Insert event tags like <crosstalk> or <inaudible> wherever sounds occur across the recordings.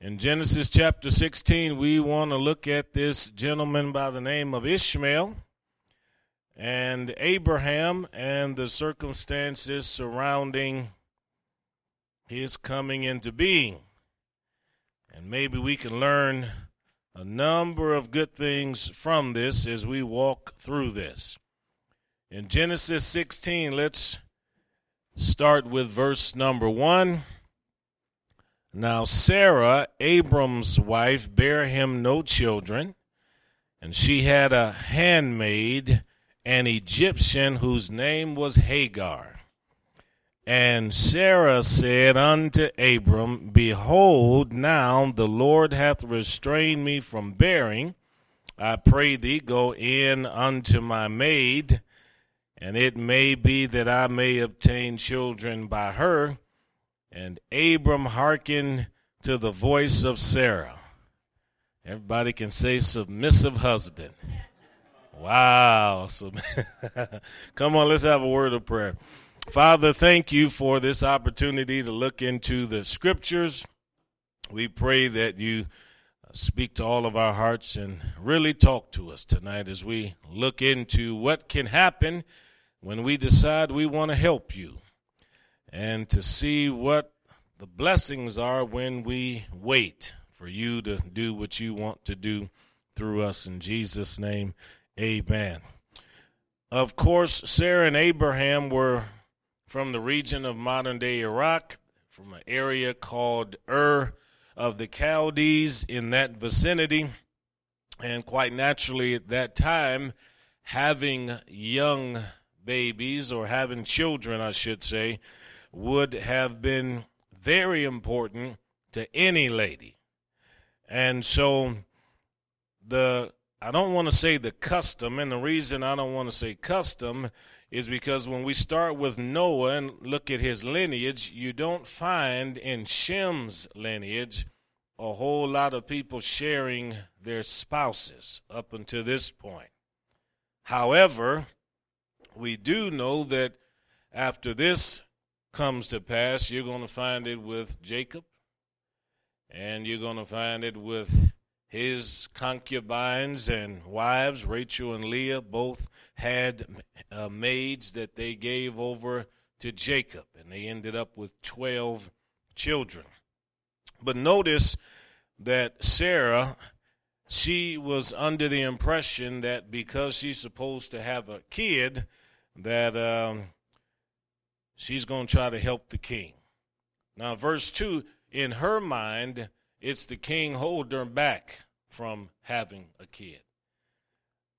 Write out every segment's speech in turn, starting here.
In Genesis chapter 16, we want to look at this gentleman by the name of Ishmael and Abraham and the circumstances surrounding his coming into being. And maybe we can learn a number of good things from this as we walk through this. In Genesis 16, let's start with verse number 1. Now Sarah, Abram's wife, bare him no children, and she had a handmaid, an Egyptian, whose name was Hagar. And Sarah said unto Abram, Behold, now the Lord hath restrained me from bearing. I pray thee, go in unto my maid, and it may be that I may obtain children by her. And Abram hearkened to the voice of Sarah. Everybody can say submissive husband. Wow. <laughs> Come on, let's have a word of prayer. Father, thank you for this opportunity to look into the scriptures. We pray that you uh, speak to all of our hearts and really talk to us tonight as we look into what can happen when we decide we want to help you and to see what the blessings are when we wait for you to do what you want to do through us. In Jesus' name, amen. Of course, Sarah and Abraham were from the region of modern day Iraq, from an area called Ur of the Chaldees in that vicinity. And quite naturally, at that time, having young babies or having children, I should say, would have been very important to any lady. And so the I don't want to say the custom, and the reason I don't want to say custom is because when we start with Noah and look at his lineage, you don't find in Shem's lineage a whole lot of people sharing their spouses up until this point. However, we do know that after this comes to pass, you're going to find it with Jacob, and you're going to find it with his concubines and wives. Rachel and Leah both had uh, maids that they gave over to Jacob, and they ended up with 12 children. But notice that Sarah, she was under the impression that because she's supposed to have a kid, that um, she's going to try to help the king. Now, verse 2 in her mind, it's the king holding her back from having a kid.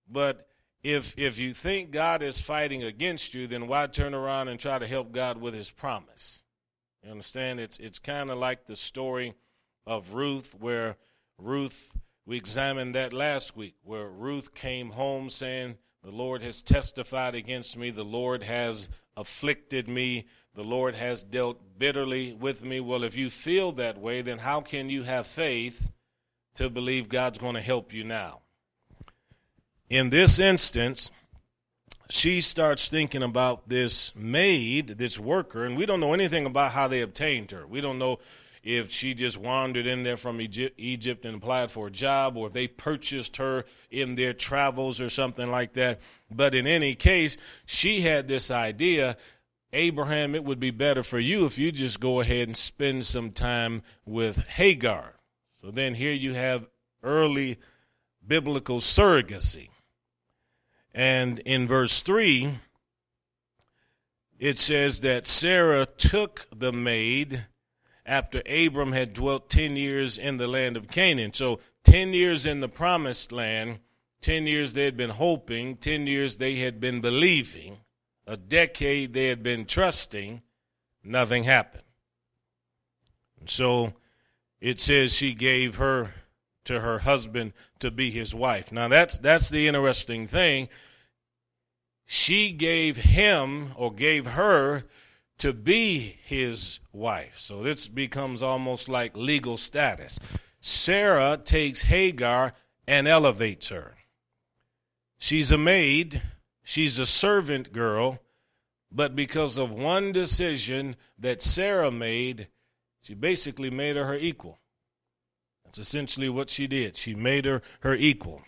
But if if you think God is fighting against you, then why turn around and try to help God with his promise? You understand? It's it's kind of like the story of Ruth where Ruth we examined that last week where Ruth came home saying the Lord has testified against me, the Lord has afflicted me. The Lord has dealt bitterly with me. Well, if you feel that way, then how can you have faith to believe God's going to help you now? In this instance, she starts thinking about this maid, this worker, and we don't know anything about how they obtained her. We don't know if she just wandered in there from Egypt and applied for a job, or if they purchased her in their travels or something like that. But in any case, she had this idea Abraham, it would be better for you if you just go ahead and spend some time with Hagar. So then here you have early biblical surrogacy. And in verse 3, it says that Sarah took the maid after Abram had dwelt 10 years in the land of Canaan. So 10 years in the promised land, 10 years they had been hoping, 10 years they had been believing, a decade they had been trusting, nothing happened. And so it says she gave her to her husband to be his wife. Now that's that's the interesting thing. She gave him or gave her to be his wife. So this becomes almost like legal status. Sarah takes Hagar and elevates her. She's a maid, she's a servant girl, but because of one decision that Sarah made, she basically made her her equal. That's essentially what she did. She made her her equal.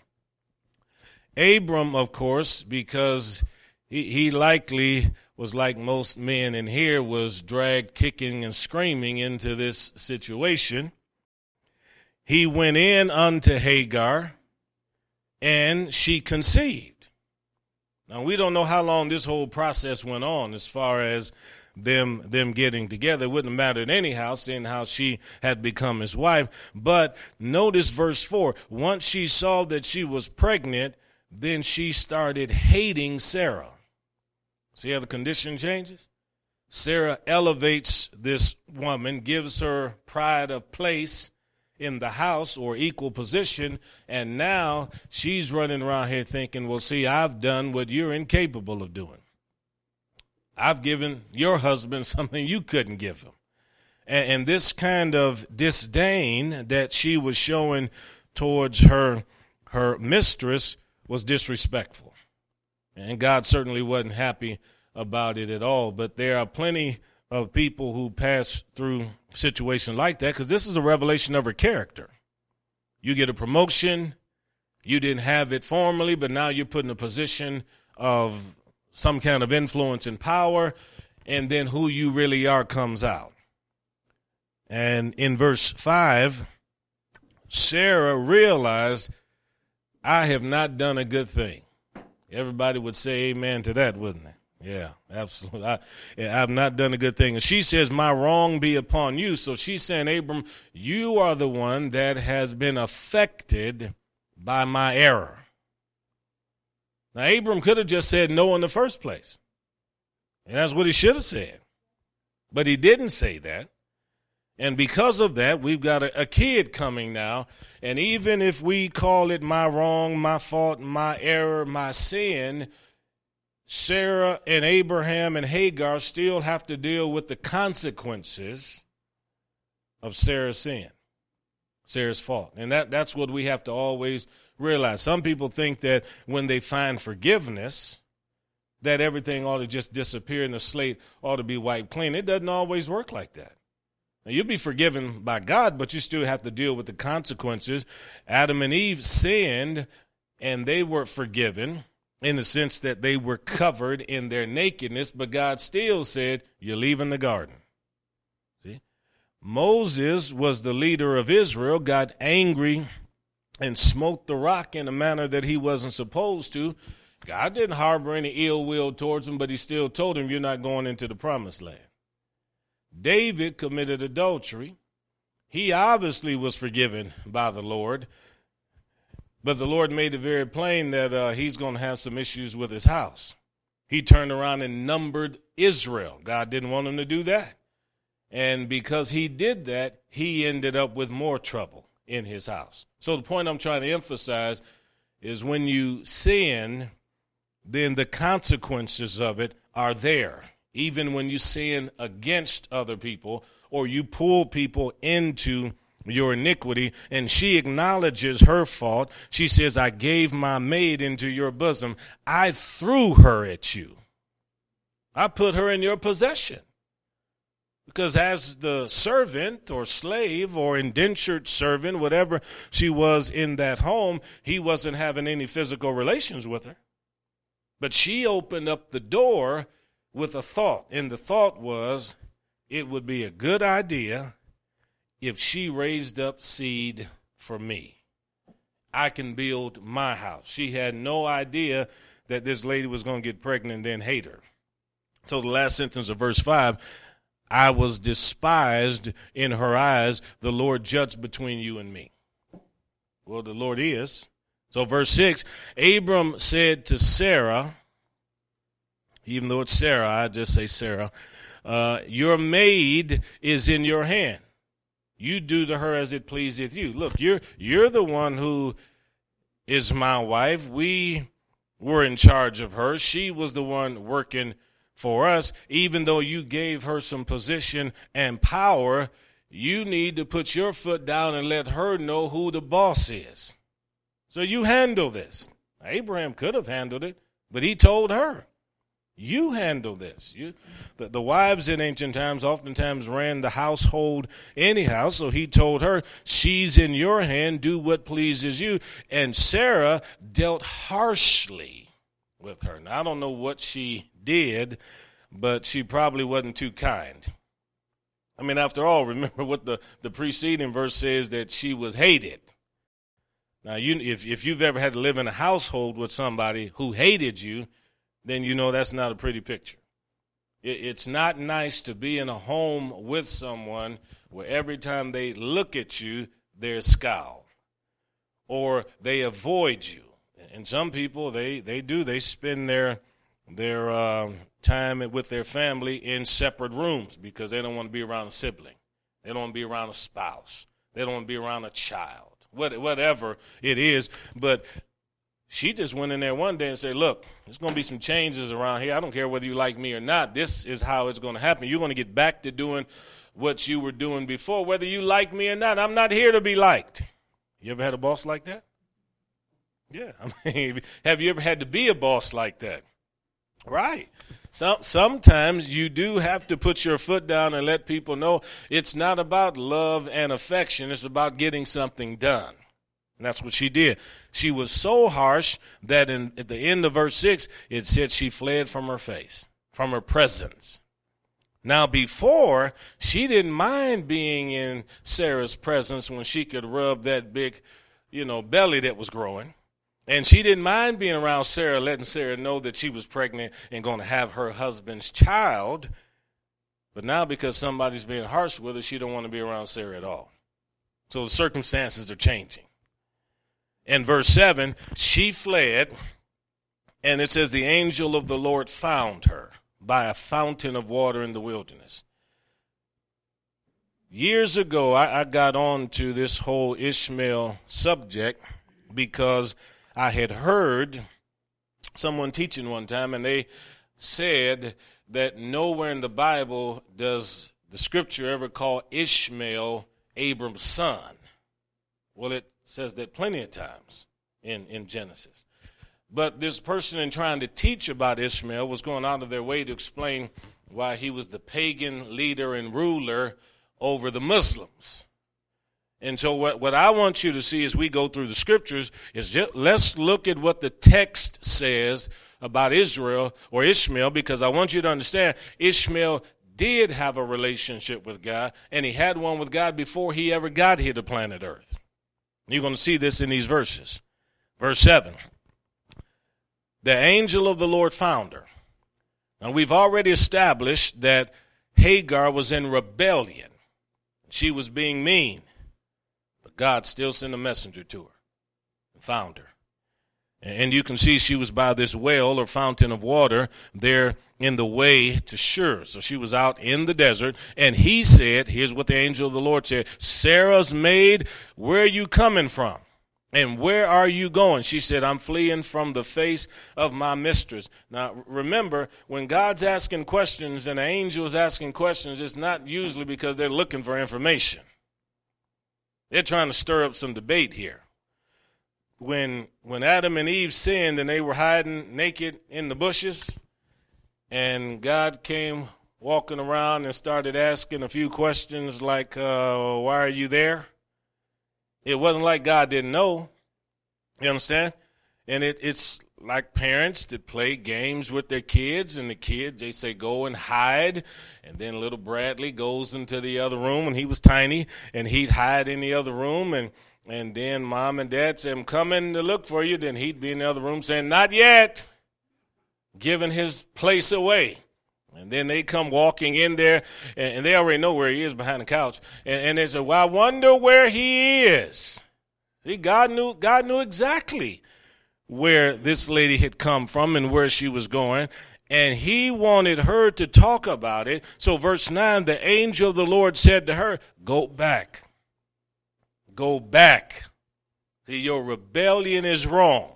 Abram, of course, because he, he likely was like most men in here, was dragged kicking and screaming into this situation. He went in unto Hagar, and she conceived. Now we don't know how long this whole process went on as far as them them getting together. It wouldn't have mattered anyhow, seeing how she had become his wife. But notice verse four. Once she saw that she was pregnant, then she started hating Sarah. See how the condition changes? Sarah elevates this woman, gives her pride of place in the house or equal position, and now she's running around here thinking, well, see, I've done what you're incapable of doing. I've given your husband <laughs> something you couldn't give him. And, and this kind of disdain that she was showing towards her her mistress was disrespectful. And God certainly wasn't happy about it at all. But there are plenty of people who pass through situations like that because this is a revelation of her character. You get a promotion, you didn't have it formally, but now you're put in a position of some kind of influence and power, and then who you really are comes out. And in verse 5, Sarah realized, I have not done a good thing. Everybody would say amen to that, wouldn't they? Yeah, absolutely. I, have not done a good thing. And she says, My wrong be upon you. So she's saying, Abram, you are the one that has been affected by my error. Now, Abram could have just said no in the first place. And that's what he should have said. But he didn't say that. And because of that, we've got a, a, kid coming now. And even if we call it my wrong, my fault, my error, my sin, Sarah and Abraham and Hagar still have to deal with the consequences of Sarah's sin, Sarah's fault. And that, that's what we have to always realize. Some people think that when they find forgiveness, that everything ought to just disappear and the slate ought to be wiped clean. It doesn't always work like that. Now, you'll be forgiven by God, but you still have to deal with the consequences. Adam and Eve sinned, and they were forgiven in the sense that they were covered in their nakedness, but God still said, You're leaving the garden. See? Moses was the leader of Israel, got angry and smote the rock in a manner that he wasn't supposed to. God didn't harbor any ill will towards him, but he still told him, You're not going into the promised land. David committed adultery. He obviously was forgiven by the Lord, but the Lord made it very plain that uh, he's going to have some issues with his house. He turned around and numbered Israel. God didn't want him to do that. And because he did that, he ended up with more trouble in his house. So the point I'm trying to emphasize is when you sin, then the consequences of it are there. Even when you sin against other people or you pull people into your iniquity. And she acknowledges her fault. She says, I gave my maid into your bosom. I threw her at you. I put her in your possession. Because as the servant or slave or indentured servant, whatever she was in that home, he wasn't having any physical relations with her. But she opened up the door with a thought. And the thought was, it would be a good idea if she raised up seed for me. I can build my house. She had no idea that this lady was going to get pregnant and then hate her. So the last sentence of verse 5 I was despised in her eyes. The Lord judged between you and me. Well, the Lord is. So, verse 6 Abram said to Sarah, even though it's Sarai, I just say Sarah, uh, your maid is in your hand. You do to her as it pleaseth you. Look, you're you're the one who is my wife. We were in charge of her. She was the one working for us. Even though you gave her some position and power, you need to put your foot down and let her know who the boss is. So you handle this. Abraham could have handled it, but he told her. You handle this. You, the, the wives in ancient times oftentimes ran the household anyhow, so he told her, She's in your hand, do what pleases you. And Sarah dealt harshly with her. Now, I don't know what she did, but she probably wasn't too kind. I mean, after all, <laughs> remember what the, the preceding verse says that she was hated. Now, you, if, if you've ever had to live in a household with somebody who hated you, then you know that's not a pretty picture. It's not nice to be in a home with someone where every time they look at you, they scowl or they avoid you. And some people, they, they do, they spend their, their uh, time with their family in separate rooms because they don't want to be around a sibling. They don't want to be around a spouse. They don't want to be around a child whatever it is. But she just went in there one day and said, Look, there's going to be some changes around here. I don't care whether you like me or not. This is how it's going to happen. You're going to get back to doing what you were doing before, whether you like me or not. I'm not here to be liked. You ever had a boss like that? Yeah. <laughs> I mean, have you ever had to be a boss like that? Right. Some, sometimes you do have to put your foot down and let people know it's not about love and affection, it's about getting something done. And that's what she did. She was so harsh that in, at the end of verse 6, it said she fled from her face, from her presence. Now, before, she didn't mind being in Sarah's presence when she could rub that big, you know, belly that was growing. And she didn't mind being around Sarah, letting Sarah know that she was pregnant and going to have her husband's child. But now, because somebody's being harsh with her, she don't want to be around Sarah at all. So the circumstances are changing. In verse 7, she fled, and it says, The angel of the Lord found her by a fountain of water in the wilderness. Years ago, I, I got on to this whole Ishmael subject because I had heard someone teaching one time, and they said that nowhere in the Bible does the scripture ever call Ishmael Abram's son. Well, it says that plenty of times in, in Genesis. But this person, in trying to teach about Ishmael, was going out of their way to explain why he was the pagan leader and ruler over the Muslims. And so, what, what I want you to see as we go through the scriptures is just, let's look at what the text says about Israel or Ishmael, because I want you to understand Ishmael did have a relationship with God, and he had one with God before he ever got here to planet Earth. You're going to see this in these verses. Verse 7 The angel of the Lord found her. Now, we've already established that Hagar was in rebellion, she was being mean. But God still sent a messenger to her and found her. And you can see she was by this well or fountain of water there in the way to Shur. So she was out in the desert. And he said, here's what the angel of the Lord said Sarah's maid, where are you coming from? And where are you going? She said, I'm fleeing from the face of my mistress. Now, remember, when God's asking questions and the angel is asking questions, it's not usually because they're looking for information. They're trying to stir up some debate here. When when Adam and Eve sinned and they were hiding naked in the bushes, and God came walking around and started asking a few questions like, uh, "Why are you there?" It wasn't like God didn't know. You understand? And it, it's like parents that play games with their kids, and the kids they say go and hide, and then little Bradley goes into the other room, and he was tiny, and he'd hide in the other room, and and then mom and dad say, "I'm coming to look for you." Then he'd be in the other room saying, "Not yet," giving his place away. And then they come walking in there, and, and they already know where he is behind the couch, and, and they say, "Well, I wonder where he is." See, God knew God knew exactly where this lady had come from and where she was going. And he wanted her to talk about it. So, verse 9 the angel of the Lord said to her, Go back. Go back. See, your rebellion is wrong.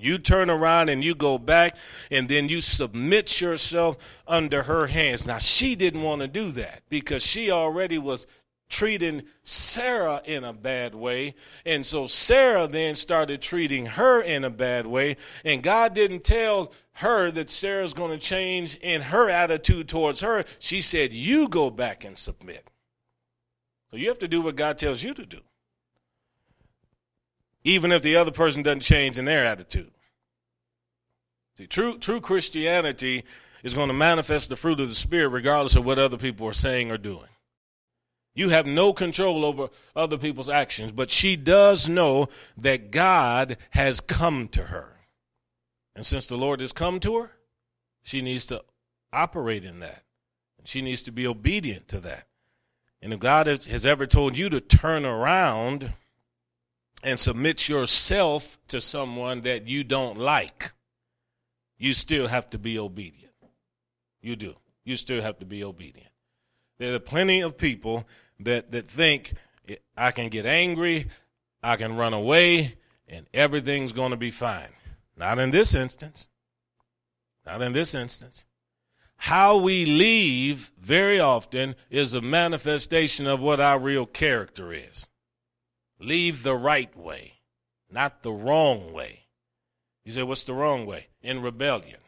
You turn around and you go back, and then you submit yourself under her hands. Now, she didn't want to do that because she already was treating Sarah in a bad way. And so Sarah then started treating her in a bad way. And God didn't tell her that Sarah's going to change in her attitude towards her. She said, You go back and submit. So you have to do what God tells you to do, even if the other person doesn't change in their attitude. See, true, true Christianity is going to manifest the fruit of the Spirit regardless of what other people are saying or doing. You have no control over other people's actions, but she does know that God has come to her. And since the Lord has come to her, she needs to operate in that. And she needs to be obedient to that. And if God has ever told you to turn around and submit yourself to someone that you don't like, you still have to be obedient. You do. You still have to be obedient. There are plenty of people that, that think I can get angry, I can run away, and everything's going to be fine. Not in this instance. Not in this instance. How we leave very often is a manifestation of what our real character is. Leave the right way, not the wrong way. You say, what's the wrong way? In rebellion.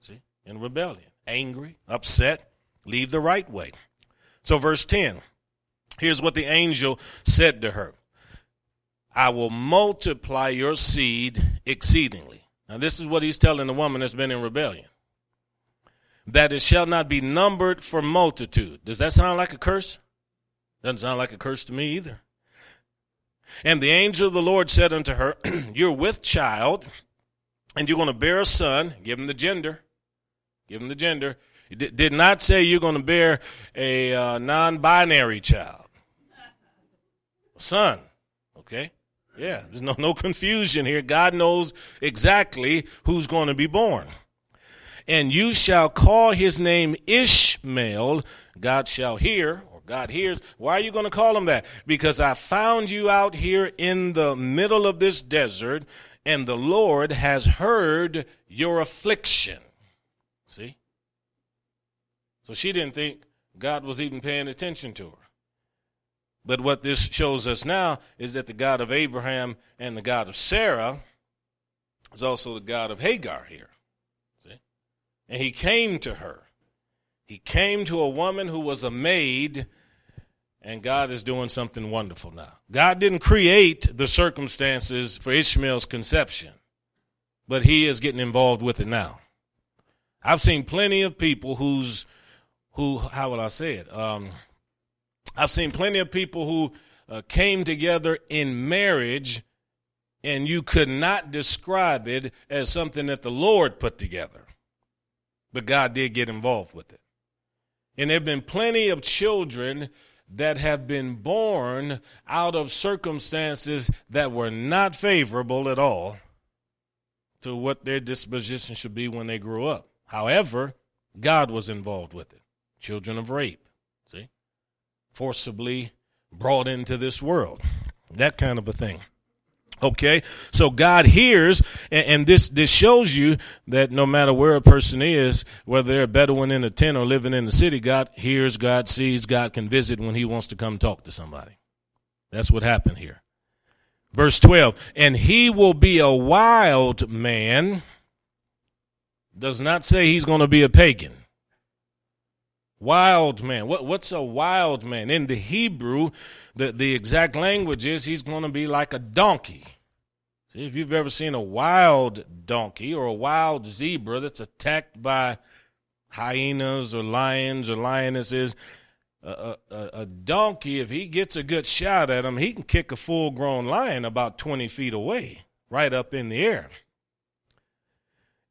See? In rebellion. Angry, upset, leave the right way. So, verse 10 here's what the angel said to her I will multiply your seed exceedingly. Now, this is what he's telling the woman that's been in rebellion that it shall not be numbered for multitude. Does that sound like a curse? Doesn't sound like a curse to me either. And the angel of the Lord said unto her, <clears throat> You're with child, and you're going to bear a son. Give him the gender. Give him the gender. It did not say you're going to bear a uh, non binary child. Son. Okay? Yeah, there's no, no confusion here. God knows exactly who's going to be born. And you shall call his name Ishmael. God shall hear, God hears. Why are you going to call him that? Because I found you out here in the middle of this desert, and the Lord has heard your affliction. See? So she didn't think God was even paying attention to her. But what this shows us now is that the God of Abraham and the God of Sarah is also the God of Hagar here. See? And he came to her. He came to a woman who was a maid, and God is doing something wonderful now. God didn't create the circumstances for Ishmael's conception, but he is getting involved with it now. I've seen plenty of people whose, who, how will I say it? Um, I've seen plenty of people who uh, came together in marriage and you could not describe it as something that the Lord put together. But God did get involved with it. And there have been plenty of children that have been born out of circumstances that were not favorable at all to what their disposition should be when they grew up. However, God was involved with it. Children of rape, see? forcibly brought into this world. That kind of a thing. Okay, so God hears, and, and, this this shows you that no matter where a person is, whether they're a Bedouin in a tent or living in the city, God hears, God sees, God can visit when He wants to come talk to somebody. That's what happened here. Verse twelve, and he will be a wild man. Does not say he's going to be a pagan. Wild man. What, what's a wild man? In the Hebrew, the, the exact language is he's going to be like a donkey. See, if you've ever seen a wild donkey or a wild zebra that's attacked by hyenas or lions or lionesses, a, a, a, donkey, if he gets a good shot at him, he can kick a full grown lion about 20 feet away, right up in the air.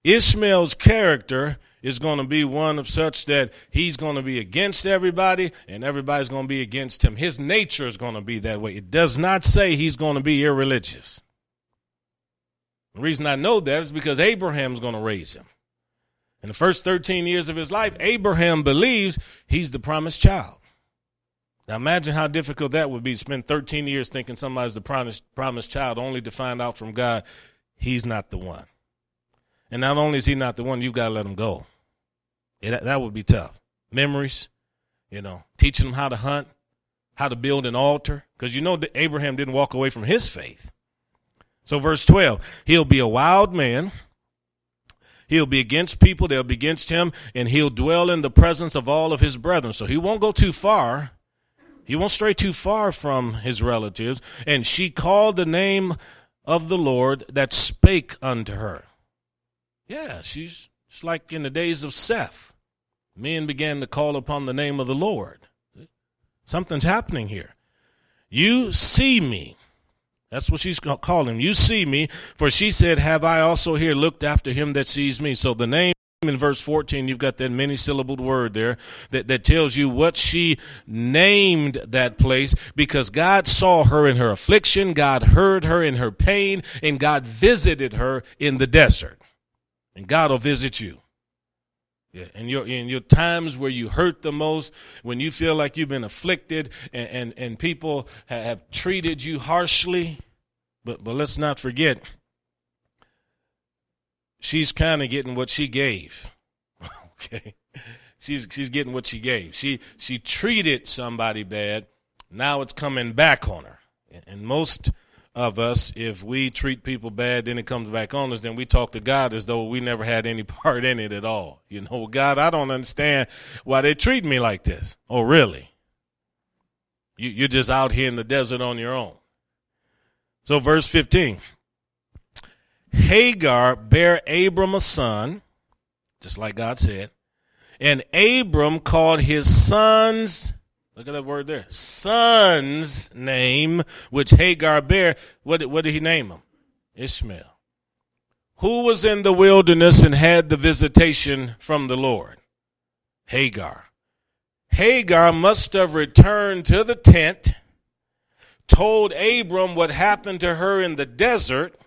Ishmael's character is going to be one of such that he's going to be against everybody and everybody's going to be against him. His nature is going to be that way. It does not say he's going to be irreligious. The reason I know that is because Abraham's going to raise him. In the first 13 years of his life, Abraham believes he's the promised child. Now imagine how difficult that would be to spend 13 years thinking somebody's the promised, promised child only to find out from God he's not the one. And not only is he not the one, you've got to let him go. It, that would be tough. Memories, you know, teaching them how to hunt, how to build an altar, because you know that Abraham didn't walk away from his faith. So, verse 12, he'll be a wild man. He'll be against people, they'll be against him, and he'll dwell in the presence of all of his brethren. So he won't go too far. He won't stray too far from his relatives. And she called the name of the Lord that spake unto her. Yeah, she's it's like in the days of Seth. Men began to call upon the name of the Lord. Something's happening here. You see me. That's what she's calling him. You see me, for she said, Have I also here looked after him that sees me? So the name in verse 14, you've got that many syllabled word there that, that tells you what she named that place because God saw her in her affliction, God heard her in her pain, and God visited her in the desert. And God will visit you. Yeah, and your in your times where you hurt the most, when you feel like you've been afflicted and, and, and people have, have treated you harshly, but but let's not forget, she's kind of getting what she gave. <laughs> okay, she's she's getting what she gave. She she treated somebody bad. Now it's coming back on her, and most of us, if we treat people bad, then it comes back on us, then we talk to God as though we never had any <laughs> part in it at all. You know, God, I don't understand why they treat me like this. Oh, really? You, you're just out here in the desert on your own. So, verse 15 Hagar bare Abram a son, just like God said, and Abram called his sons Look at that word there. Son's name, which Hagar bare. What, what did he name him? Ishmael. Who was in the wilderness and had the visitation from the Lord? Hagar. Hagar must have returned to the tent, told Abram what happened to her in the desert,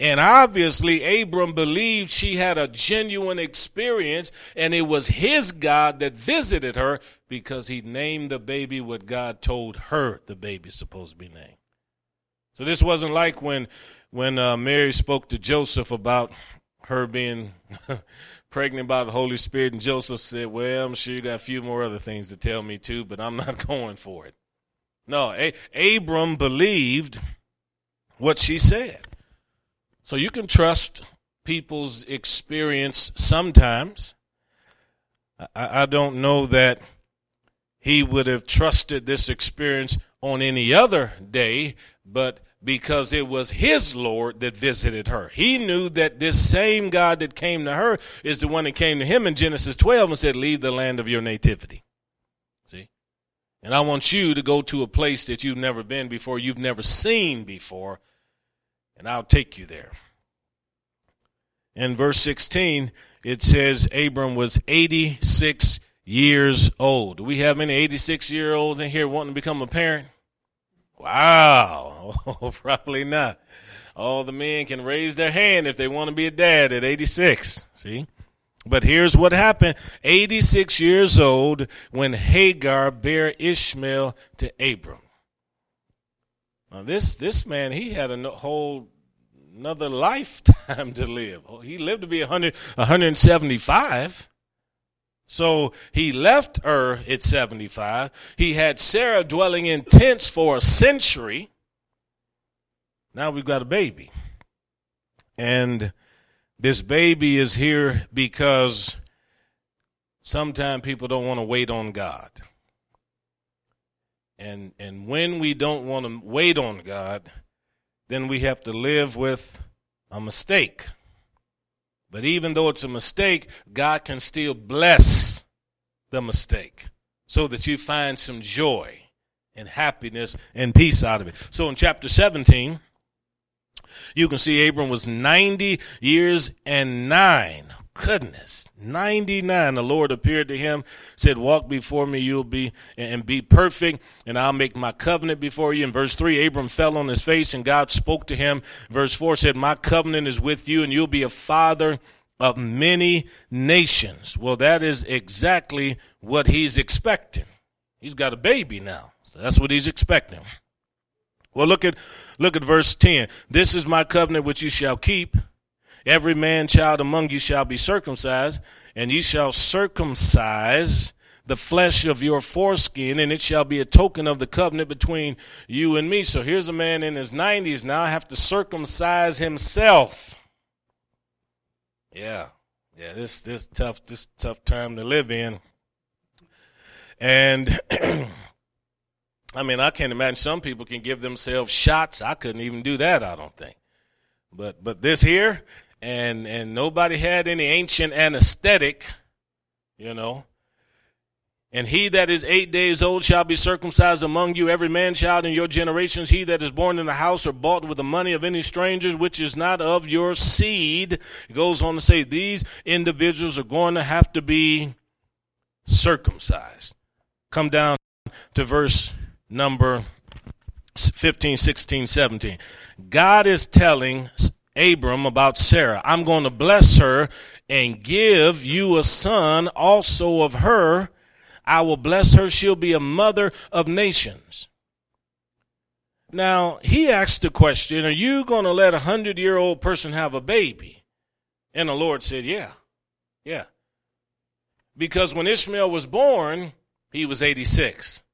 and obviously, Abram believed she had a genuine experience, and it was his God that visited her because he named the baby what God told her the baby's supposed to be named. So this wasn't like when when uh, Mary spoke to Joseph about her being <laughs> pregnant by the Holy Spirit, and Joseph said, "Well, I'm sure you got a few more other things to tell me too, but I'm not <laughs> going for it." No, a- Abram believed what she said. So you can trust people's experience sometimes. I, I don't know that he would have trusted this experience on any other day, but because it was his Lord that visited her. He knew that this same God that came to her is the one that came to him in Genesis 12 and said, Leave the land of your nativity. See? And I want you to go to a place that you've never been before, you've never seen before, and I'll take you there. In verse 16, it says Abram was 86 years old. Do we have any 86 year olds in here wanting to become a parent? Wow. <laughs> Oh, probably not. All the men can raise their hand if they want to be a dad at 86. See? But here's what happened 86 years old when Hagar bare Ishmael to Abram. Now, this, this man, he had a whole another lifetime <laughs> to live. He lived to be 100, 175. So he left Ur at 75. He had Sarah dwelling in tents for a century. Now we've got a baby. And this baby is here because sometimes people don't want to wait on God. And and when we don't want to wait on God, then we have to live with a mistake. But even though it's a mistake, God can still bless the mistake so that you find some joy and happiness and peace out of it. So in chapter 17, you can see Abram was 90 years and nine goodness, 99. The Lord appeared to him, said, Walk before me, you'll be and be perfect, and I'll make my covenant before you. In verse 3, Abram fell on his face, and God spoke to him. Verse 4 said, My covenant is with you, and you'll be a father of many nations. Well, that is exactly what he's expecting. He's got a baby now. So that's what he's expecting. Well, look at look at verse 10. This is my covenant which you shall keep Every man child among you shall be circumcised, and ye shall circumcise the flesh of your foreskin, and it shall be a token of the covenant between you and me. So here's a man in his 90s now have to circumcise himself. Yeah, yeah, this this tough this tough time to live in. And <clears throat> I mean, I can't imagine some people can give themselves shots. I couldn't even do that. I don't think. But but this here, and and nobody had any ancient anesthetic, you know. And he that is eight days old shall be circumcised among you, every man child in your generations. He that is born in the house or bought with the money of any strangers, which is not of your seed. It goes on to say these individuals are going to have to be circumcised. Come down to verse number 15, 16, 17. God is telling Abram about Sarah. I'm going to bless her and give you a son also of her I will bless her. She'll be a mother of nations. Now, he asked the question, Are you going to let a hundred year old person have a baby? And the Lord said, Yeah, yeah. Because when Ishmael was born, he was 86.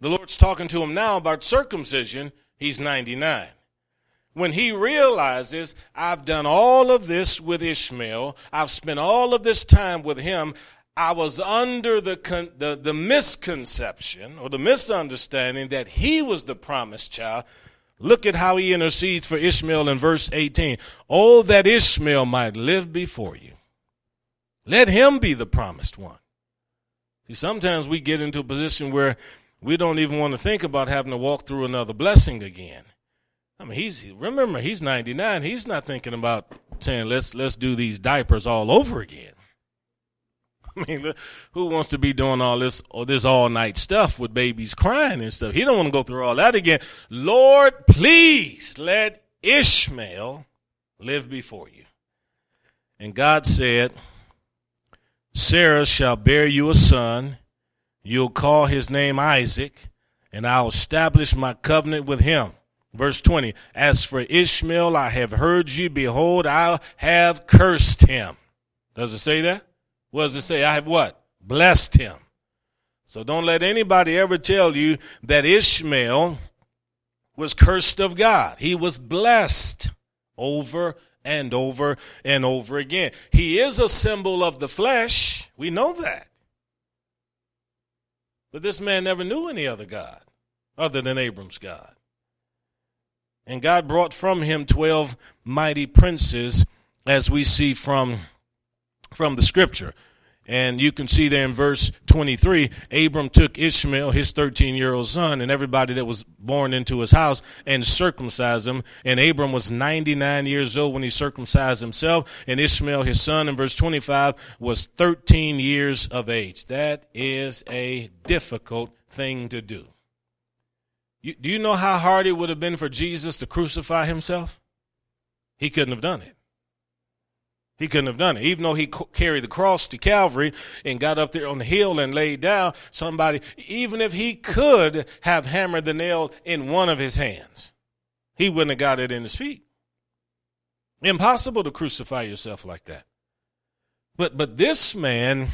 The Lord's talking to him now about circumcision, he's 99 when he realizes I've done all of this with Ishmael, I've spent all of this time with him, I was under the, con- the, the misconception or the misunderstanding that he was the promised child. Look at how he intercedes for Ishmael in verse 18. Oh, that Ishmael might live before you. Let him be the promised one. See, sometimes we get into a position where we don't even want to think about having to walk through another blessing again. I mean, he's remember he's 99. He's not thinking about saying let's let's do these diapers all over again. <laughs> I mean, who wants to be doing all this or this all night stuff with babies crying and stuff? He don't want to go through all that again. Lord, please let Ishmael live before you. And God said, Sarah shall bear you a son. You'll call his name Isaac, and I'll establish my covenant with him. Verse 20, as for Ishmael, I have heard you. Behold, I have cursed him. Does it say that? What does it say? I have what? Blessed him. So don't let anybody ever tell you that Ishmael was cursed of God. He was blessed over and over and over again. He is a symbol of the flesh. We know that. But this man never knew any other God other than Abram's God. And God brought from him 12 mighty princes, as we see from from the scripture. And you can see there in verse 23, Abram took Ishmael, his 13 year old son, and everybody that was born into his house and circumcised him. And Abram was 99 years old when he circumcised himself. And Ishmael, his son, in verse 25, was 13 years of age. That is a difficult thing to do. You, do you know how hard it would have been for Jesus to crucify himself? He couldn't have done it. He couldn't have done it. Even though he carried the cross to Calvary and got up there on the hill and laid down, somebody, even if he could have hammered the nail in one of his hands, he wouldn't have got it in his feet. Impossible to crucify yourself like that. But, but this man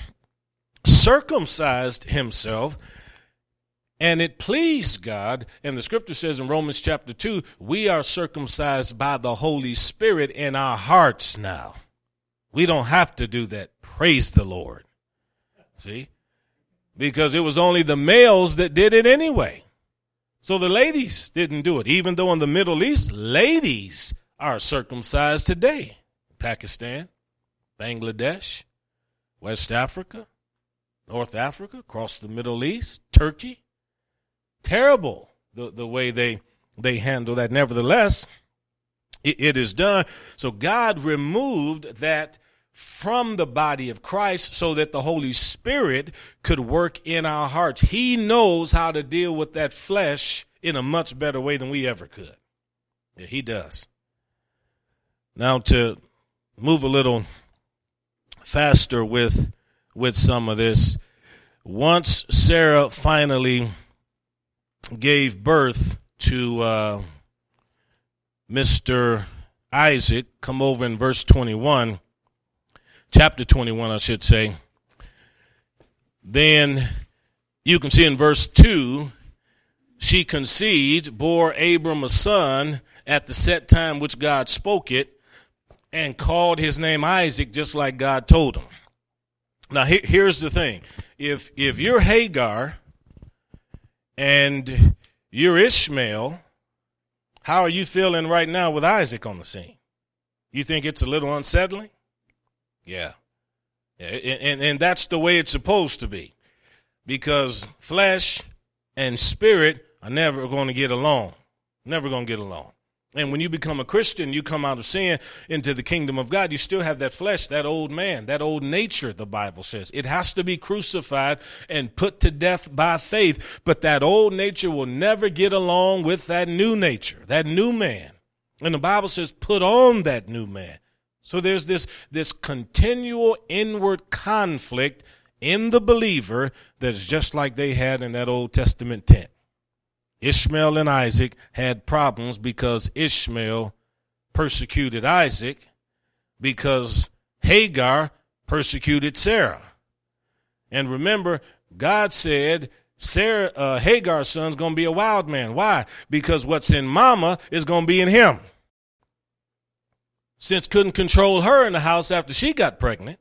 circumcised himself and it pleased God. And the scripture says in Romans chapter 2, we are circumcised by the Holy Spirit in our hearts now. We don't have to do that. Praise the Lord. See? Because it was only the males that did it anyway. So the ladies didn't do it. Even though in the Middle East, ladies are circumcised today. Pakistan, Bangladesh, West Africa, North Africa, across the Middle East, Turkey. Terrible the, the way they, they handle that. Nevertheless, it is done. So God removed that from the body of Christ so that the Holy Spirit could work in our hearts. He knows how to deal with that flesh in a much better way than we ever could. Yeah, he does. Now to move a little faster with with some of this. Once Sarah finally gave birth to uh, Mr. Isaac, come over in verse 21, chapter 21, I should say. Then you can see in verse 2 she conceived, bore Abram a son at the set time which God spoke it, and called his name Isaac, just like God told him. Now, here's the thing: if if you're Hagar and you're Ishmael, how are you feeling right now with Isaac on the scene? You think it's a little unsettling? Yeah, and, and, and that's the way it's supposed to be, because flesh and spirit are never going to get along. Never going to get along. And when you become a Christian, you come out of sin into the kingdom of God. You still have that flesh, that old man, that old nature, the Bible says. It has to be crucified and put to death by faith. But that old nature will never get along with that new nature, that new man. And the Bible says, put on that new man. So there's this, this continual inward conflict in the believer that's just like they had in that Old Testament tent. Ishmael and Isaac had problems because Ishmael persecuted Isaac because Hagar persecuted Sarah. And remember, God said Sarah, uh, Hagar's son's going to be a wild man. Why? Because what's in mama is going to be in him. Since couldn't control her in the house after she got pregnant,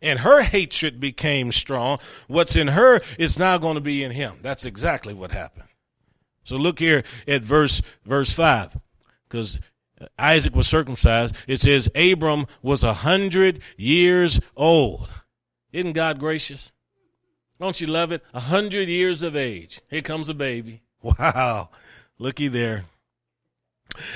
and her hatred became strong, what's in her is now going to be in him. That's exactly what happened. So look here at verse verse five, because Isaac was circumcised. It says Abram was a hundred years old. Isn't God gracious? Don't you love it? A hundred years of age. Here comes a baby. <laughs> Wow. Looky there.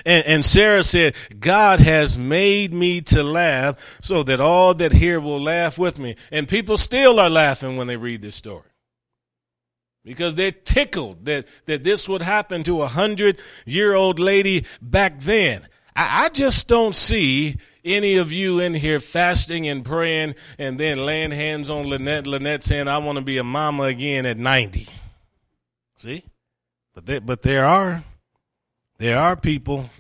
And, and, Sarah said, God has made me to laugh so that all that hear will laugh with me. And people still are laughing when they read this story because they're tickled that, that this would happen to a hundred year old lady back then. I, I just don't see any of you in here fasting and praying and then laying hands on Lynette, Lynette saying, I want to be a mama again at 90. See? But there, but there are, there are people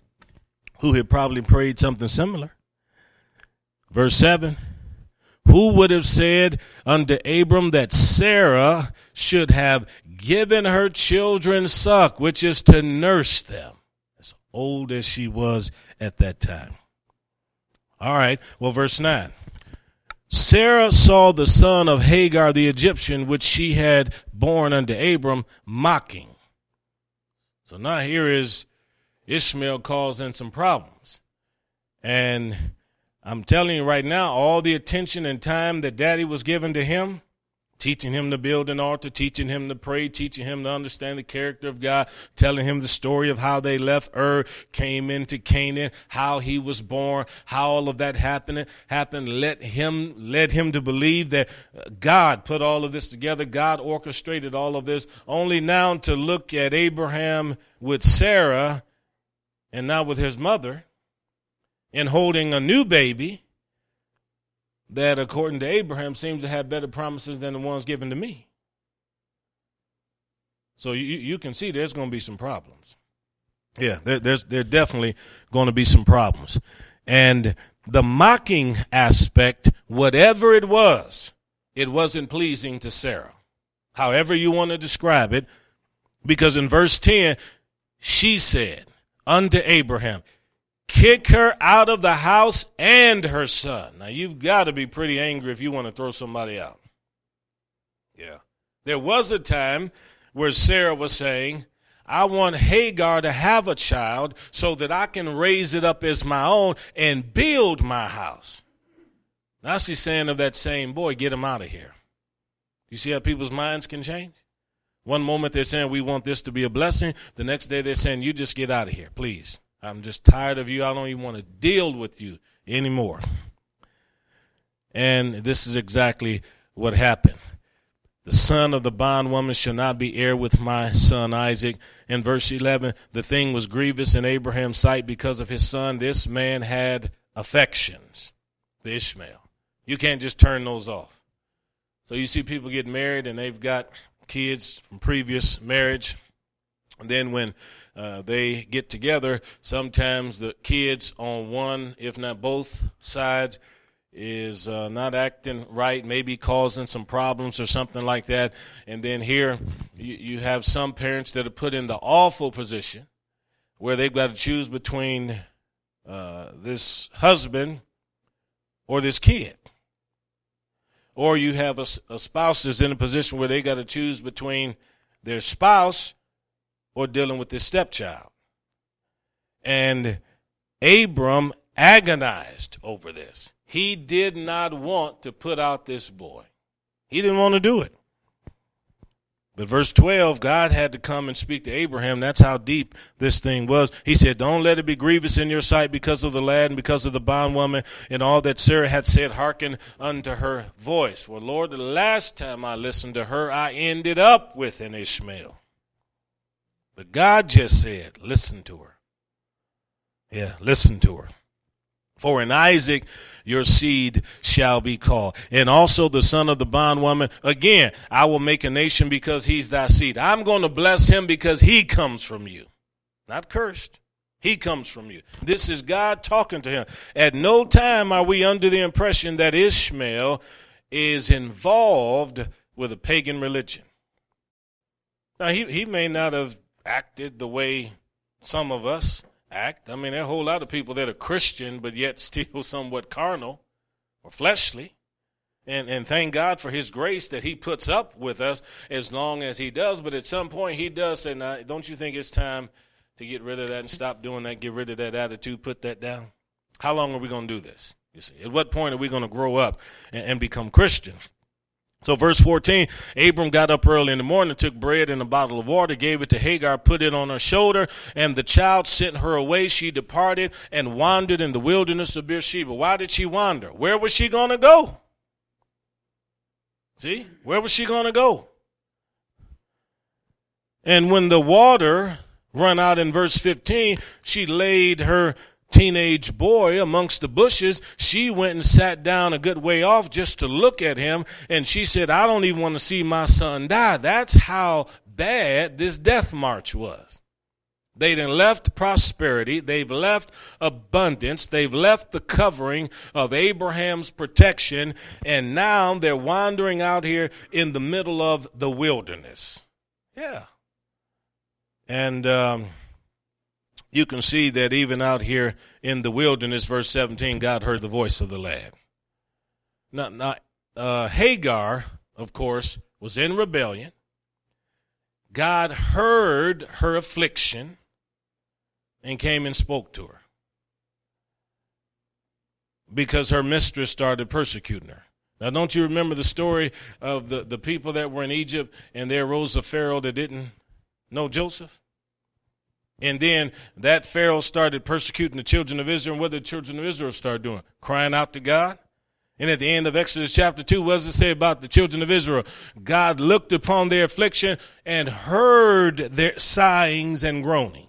who had probably prayed something similar. Verse 7 Who would have said unto Abram that Sarah should have given her children suck, which is to nurse them, as old as she was at that time. All right, well, verse 9. Sarah saw the son of Hagar the Egyptian, which she had born unto Abram, mocking. So now here is Ishmael causing some problems. And I'm telling you right now, all the attention and time that daddy was giving to him, teaching him to build an altar, teaching him to pray, teaching him to understand the character of God, telling him the story of how they left Ur, came into Canaan, how he was born, how all of that happened, happened, let him, led him to believe that uh, God put all of this together. God orchestrated all of this only now to look at Abraham with Sarah and now with his mother and holding a new baby that, according to Abraham, seems to have better promises than the ones given to me. So you, you can see there's going to be some problems. Yeah, there, there's there definitely going to be some problems. And the mocking aspect, whatever it was, it wasn't pleasing to Sarah. However you want to describe it, because in verse 10, she said unto Abraham, kick her out of the house and her son. Now, you've got to be pretty angry if you want to throw somebody out. Yeah. There was a time where Sarah was saying, I want Hagar to have a child so that I can raise it up as my own and build my house. Now she's saying of that same boy, get him out of here. You see how people's minds can change? One moment they're saying we want this to be a blessing. The next day they're saying you just get out of here, please. I'm just tired of you. I don't even want to deal with you anymore. And this is exactly what happened. The son of the bondwoman shall not be heir with my son Isaac. In verse 11, the thing was grievous in Abraham's sight because of his son. This man had affections for Ishmael. You can't just turn those off. So you see people get married and they've got kids from previous marriage. And then when uh, they get together. Sometimes the kids on one, if not both sides, is uh, not acting right, maybe causing some problems or something like that. And then here you, you have some parents that are put in the awful position where they've got to choose between uh, this husband or this kid. Or you have a, a spouse that's in a position where they got to choose between their spouse or dealing with this stepchild. And Abram agonized over this. He did not want to put out this boy. He didn't want to do it. But verse 12, God had to come and speak to Abraham. That's how deep this thing was. He said, Don't let it be grievous in your sight because of the lad and because of the bondwoman and all that Sarah had said, hearken unto her voice. Well, Lord, the last time I listened to her, I ended up with an Ishmael. But God just said, Listen to her. Yeah, listen to her. For in Isaac your seed shall be called. And also the son of the bondwoman. Again, I will make a nation because he's thy seed. I'm going to bless him because he comes from you. Not cursed. He comes from you. This is God talking to him. At no time are we under the impression that Ishmael is involved with a pagan religion. Now, he, he may not have acted the way some of us act. I mean, there are a whole lot of people that are Christian, but yet still <laughs> somewhat carnal or fleshly. And, and thank God for His grace that He puts up with us as long as He does. But at some point, He does say, now, don't you think it's time to get rid of that and stop doing that, get rid of that attitude, put that down? How long are we going to do this? You see, at what point are we going to grow up and, and become Christian? So, verse 14 Abram got up early in the morning, took bread and a bottle of water, gave it to Hagar, put it on her shoulder, and the child sent her away. She departed and wandered in the wilderness of Beersheba. Why did she wander? Where was she going to go? See, where was she going to go? And when the water run out in verse 15, she laid her teenage boy amongst the bushes, she went and sat down a good way off just to look at him. And she said, I don't even want to see my son die. That's how bad this death march was. They've left prosperity. They've left abundance. They've left the covering of Abraham's protection. And now they're wandering out here in the middle of the wilderness. Yeah. And, um, you can see that even out here in the wilderness, verse 17, God heard the voice of the lad. Now, now uh, Hagar, of course, was in rebellion. God heard her affliction and came and spoke to her because her mistress started persecuting her. Now, don't you remember the story of the, the people that were in Egypt and there arose a Pharaoh that didn't know Joseph? And then that Pharaoh started persecuting the children of Israel. And what did the children of Israel start doing? Crying out to God. And at the end of Exodus chapter 2, what does it say about the children of Israel? God looked upon their affliction and heard their sighings and groanings.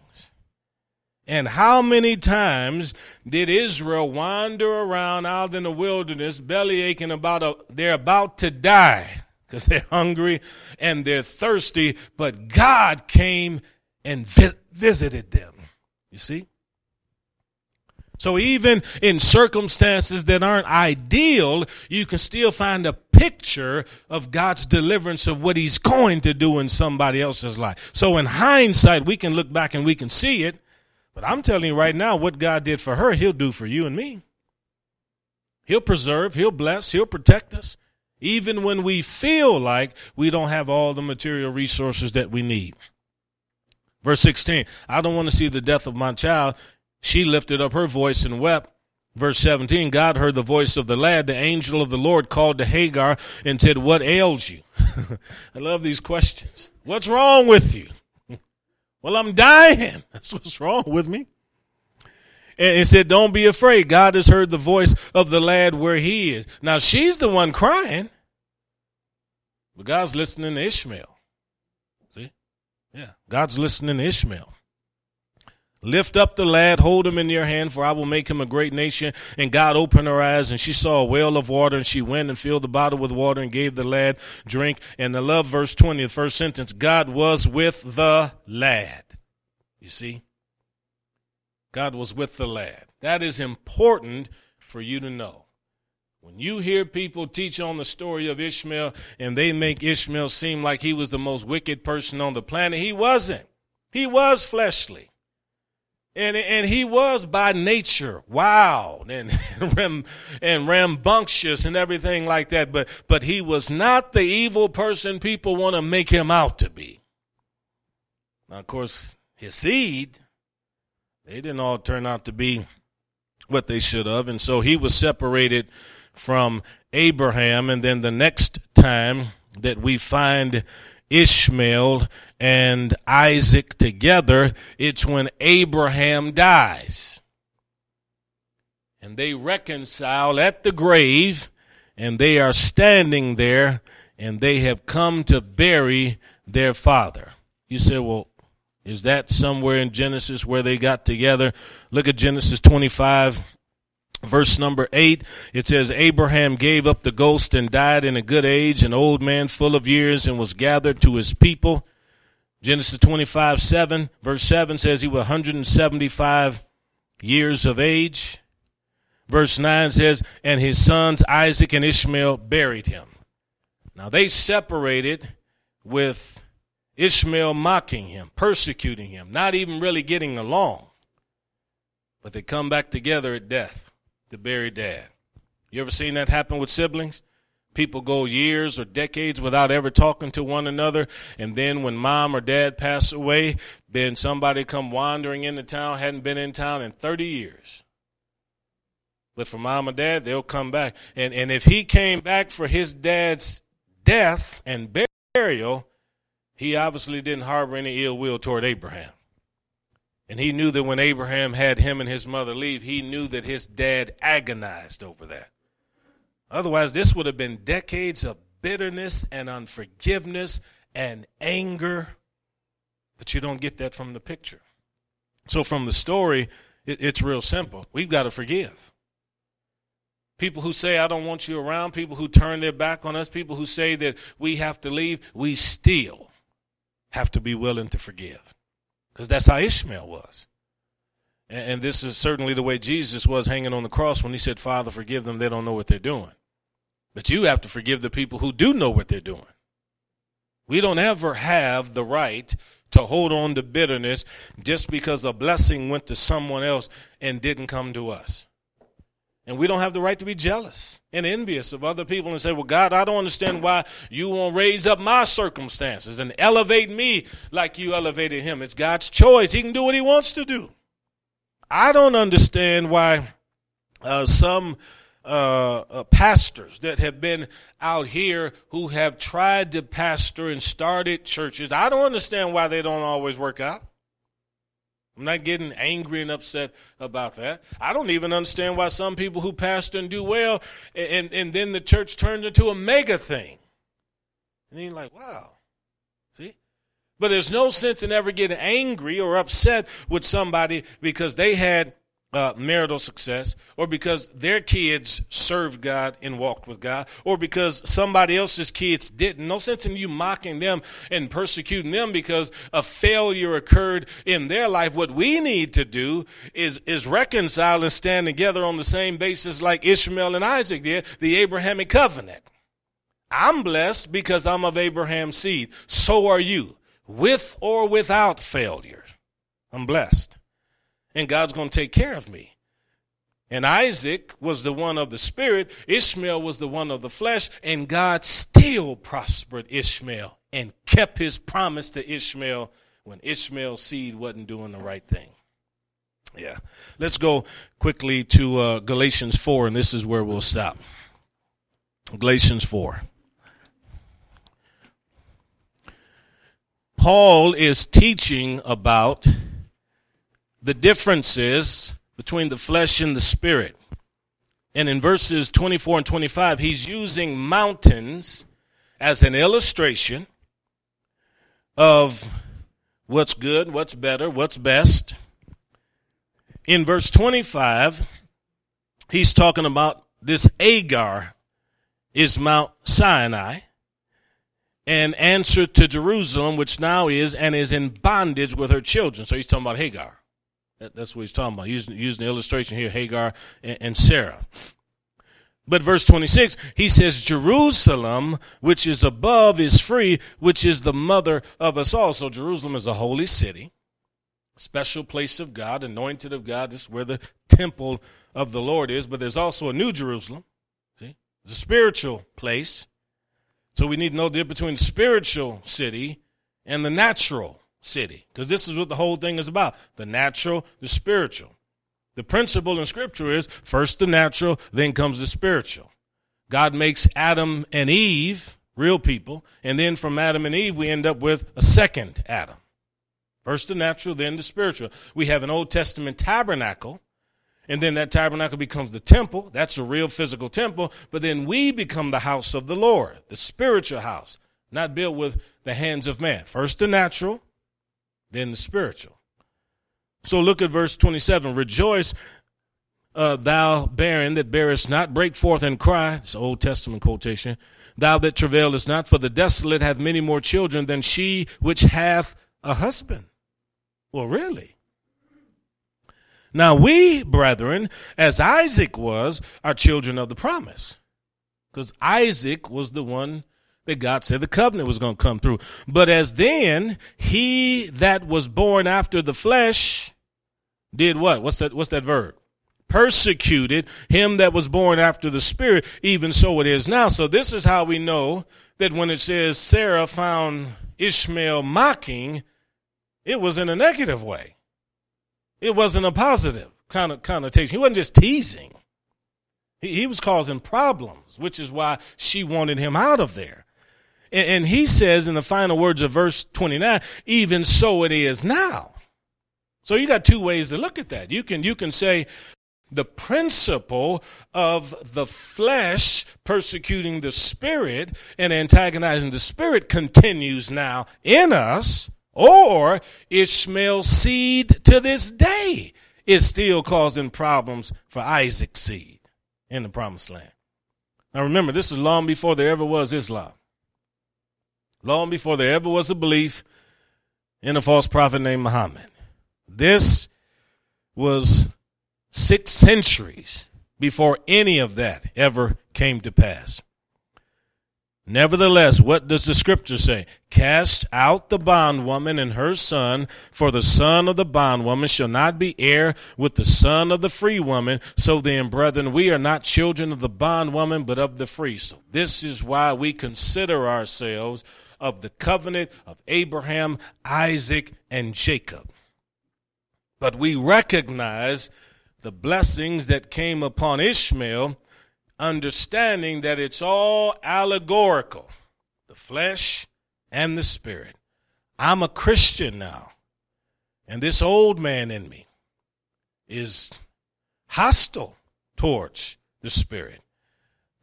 And how many times did Israel wander around out in the wilderness, belly aching about a, they're about to die because they're hungry and they're thirsty, but God came and vi- visited them. You see? So even in circumstances that aren't ideal, you can still find a picture of God's deliverance of what he's going to do in somebody else's life. So in hindsight, we can look back and we can see it. But I'm telling you right now, what God did for her, he'll do for you and me. He'll preserve, he'll bless, he'll protect us, even when we feel like we don't have all the material resources that we need. Verse 16, I don't want to see the death of my child. She lifted up her voice and wept. Verse 17, God heard the voice of the lad. The angel of the Lord called to Hagar and said, What ails you? <laughs> I love these questions. What's wrong with you? <laughs> well, I'm dying. <laughs> That's what's wrong with me. And it said, Don't be afraid. God has heard the voice of the lad where he is. Now, she's the one crying, but God's listening to Ishmael. Yeah. God's listening to Ishmael. Lift up the lad, hold him in your hand, for I will make him a great nation. And God opened her eyes, and she saw a well of water, and she went and filled the bottle with water and gave the lad drink. And I love verse 20, the first sentence God was with the lad. You see? God was with the lad. That is important for you to know. When you hear people teach on the story of Ishmael and they make Ishmael seem like he was the most wicked person on the planet, he wasn't. He was fleshly. And, and he was by nature wild and, <laughs> and, rambunctious and everything like that. But, but he was not the evil person people want to make him out to be. Now, of course, his seed, they didn't all turn out to be what they should have. And so he was separated from Abraham. And then the next time that we find Ishmael and Isaac together, it's when Abraham dies. And they reconcile at the grave, and they are standing there, and they have come to bury their father. You say, well, is that somewhere in Genesis where they got together? Look at Genesis 25, verse number 8. It says, Abraham gave up the ghost and died in a good age, an old man full of years, and was gathered to his people. Genesis 25, 7, verse 7 says he was 175 years of age. Verse 9 says, and his sons Isaac and Ishmael buried him. Now they separated with Ishmael mocking him, persecuting him, not even really getting along. But they come back together at death to bury dad. You ever seen that happen with siblings? People go years or decades without ever talking to one another, and then when mom or dad pass away, then somebody come wandering into town, hadn't been in town in 30 years. But for mom or dad, they'll come back. And, and if he came back for his dad's death and burial, he obviously didn't harbor any ill will toward Abraham. And he knew that when Abraham had him and his mother leave, he knew that his dad agonized over that. Otherwise, this would have been decades of bitterness and unforgiveness and anger. But you don't get that from the picture. So, from the story, it, it's real simple. We've got to forgive. People who say, I don't want you around, people who turn their back on us, people who say that we have to leave, we still have to be willing to forgive. Because that's how Ishmael was. And, and this is certainly the way Jesus was hanging on the cross when he said, Father, forgive them, they don't know what they're doing. But you have to forgive the people who do know what they're doing. We don't ever have the right to hold on to bitterness just because a blessing went to someone else and didn't come to us. And we don't have the right to be jealous and envious of other people and say, Well, God, I don't understand why you won't raise up my circumstances and elevate me like you elevated him. It's God's choice. He can do what he wants to do. I don't understand why uh, some uh, uh, pastors that have been out here who have tried to pastor and started churches, I don't understand why they don't always work out. I'm not getting angry and upset about that. I don't even understand why some people who pastor and do well, and, and then the church turns into a mega thing. And then you're like, wow. See? But there's no sense in ever getting angry or upset with somebody because they had uh, marital success, or because their kids served God and walked with God, or because somebody else's kids didn't. No sense in you mocking them and persecuting them because a failure occurred in their life. What we need to do is, is reconcile and stand together on the same basis like Ishmael and Isaac did, the Abrahamic covenant. I'm blessed because I'm of Abraham's seed. So are you, with or without failure. I'm blessed and God's going to take care of me. And Isaac was the one of the spirit, Ishmael was the one of the flesh, and God still prospered Ishmael and kept his promise to Ishmael when Ishmael's seed wasn't doing the right thing. Yeah. Let's go quickly to uh, Galatians 4, and this is where we'll stop. Galatians 4. Paul is teaching about the differences between the flesh and the spirit. And in verses 24 and 25, he's using mountains as an illustration of what's good, what's better, what's best. In verse 25, he's talking about this Agar is Mount Sinai, an answer to Jerusalem, which now is and is in bondage with her children. So he's talking about Hagar. That, that's what he's talking about. Using, using the illustration here, Hagar and, and Sarah. But verse 26, he says, Jerusalem, which is above, is free, which is the mother of us all. So Jerusalem is a holy city, special place of God, anointed of God. This is where the temple of the Lord is. But there's also a new Jerusalem, see, It's a spiritual place. So we need to know the difference between the spiritual city and the natural city, because this is what the whole thing is about the natural, the spiritual. The principle in Scripture is first the natural, then comes the spiritual. God makes Adam and Eve, real people, and then from Adam and Eve, we end up with a second Adam. First the natural, then the spiritual. We have an Old Testament tabernacle, and then that tabernacle becomes the temple. That's a real physical temple, but then we become the house of the Lord, the spiritual house, not built with the hands of man. First the natural, then the spiritual. So look at verse 27. Rejoice, uh, thou barren that bearest not, break forth and cry. It's an Old Testament quotation. Thou that travailest not, for the desolate hath many more children than she which hath a husband. Well, really? Now we, brethren, as Isaac was, are children of the promise. Because Isaac was the one that God said the covenant was going to come through. But as then, he that was born after the flesh did what? What's that? What's that verb? Persecuted him that was born after the spirit, even so it is now. So this is how we know that when it says Sarah found Ishmael mocking, it was in a negative way. It wasn't a positive kind of connotation. He wasn't just teasing. He, he was causing problems, which is why she wanted him out of there. And, and he says in the final words of verse 29, even so it is now. So you got two ways to look at that. You can you can say the principle of the flesh persecuting the spirit and antagonizing the spirit continues now in us, or Ishmael's seed to this day is still causing problems for Isaac's seed in the promised land. Now remember, this is long before there ever was Islam. Long before there ever was a belief in a false prophet named Muhammad. This was six centuries before any of that ever came to pass. Nevertheless, what does the scripture say? Cast out the bondwoman and her son, for the son of the bondwoman shall not be heir with the son of the free woman. So then, brethren, we are not children of the bondwoman, but of the free. So this is why we consider ourselves of the covenant of Abraham, Isaac, and Jacob. But we recognize the blessings that came upon Ishmael, understanding that it's all allegorical the flesh and the spirit. I'm a Christian now, and this old man in me is hostile towards the spirit.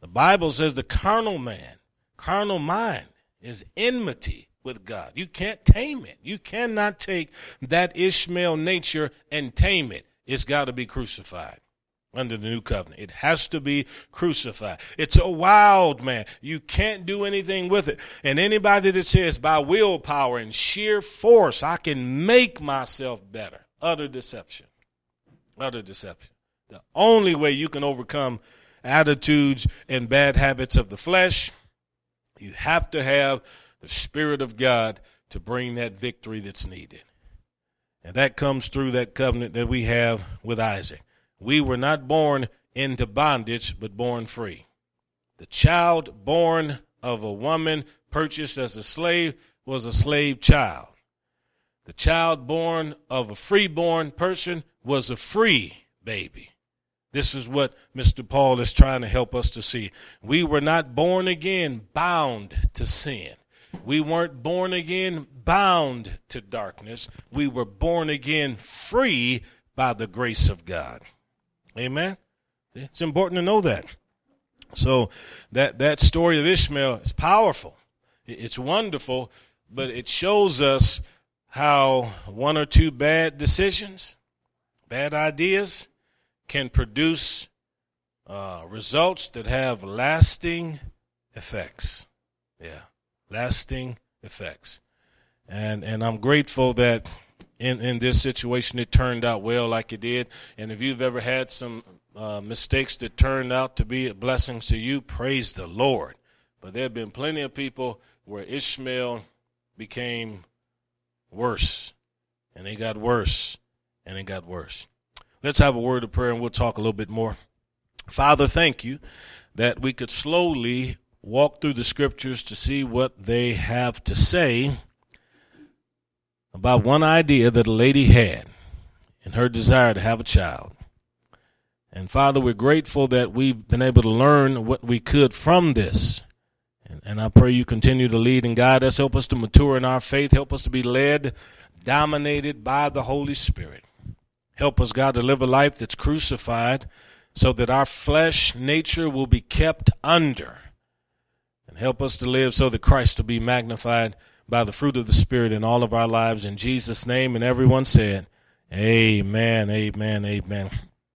The Bible says the carnal man, carnal mind, is enmity with God. You can't tame it. You cannot take that Ishmael nature and tame it. It's got to be crucified under the new covenant. It has to be crucified. It's a wild man. You can't do anything with it. And anybody that says by willpower and sheer force, I can make myself better, utter deception. Utter deception. The only way you can overcome attitudes and bad habits of the flesh, you have to have the Spirit of God to bring that victory that's needed. And that comes through that covenant that we have with Isaac. We were not born into bondage, but born free. The child born of a woman purchased as a slave was a slave child. The child born of a freeborn person was a free baby. This is what Mr. Paul is trying to help us to see. We were not born again bound to sin. We weren't born again bound to darkness. We were born again free by the grace of God. Amen. It's important to know that. So that that story of Ishmael is powerful. It's wonderful, but it shows us how one or two bad decisions, bad ideas, can produce uh, results that have lasting effects. Yeah lasting effects. And and I'm grateful that in, in this situation it turned out well like it did. And if you've ever had some uh, mistakes that turned out to be blessings to you, praise the Lord. But there have been plenty of people where Ishmael became worse, and it got worse, and it got worse. Let's have a word of prayer and we'll talk a little bit more. Father, thank you that we could slowly walk through the scriptures to see what they have to say about one idea that a lady had in her desire to have a child. And Father, we're grateful that we've been able to learn what we could from this. And, and, I pray you continue to lead and guide us. Help us to mature in our faith. Help us to be led, dominated by the Holy Spirit. Help us, God, to live a life that's crucified so that our flesh nature will be kept under. And help us to live so that Christ will be magnified by the fruit of the Spirit in all of our lives. In Jesus' name. And everyone said, Amen, amen, amen.